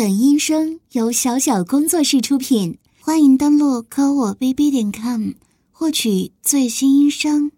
本音声由小小工作室出品，欢迎登录科我 bb 点 com 获取最新音声。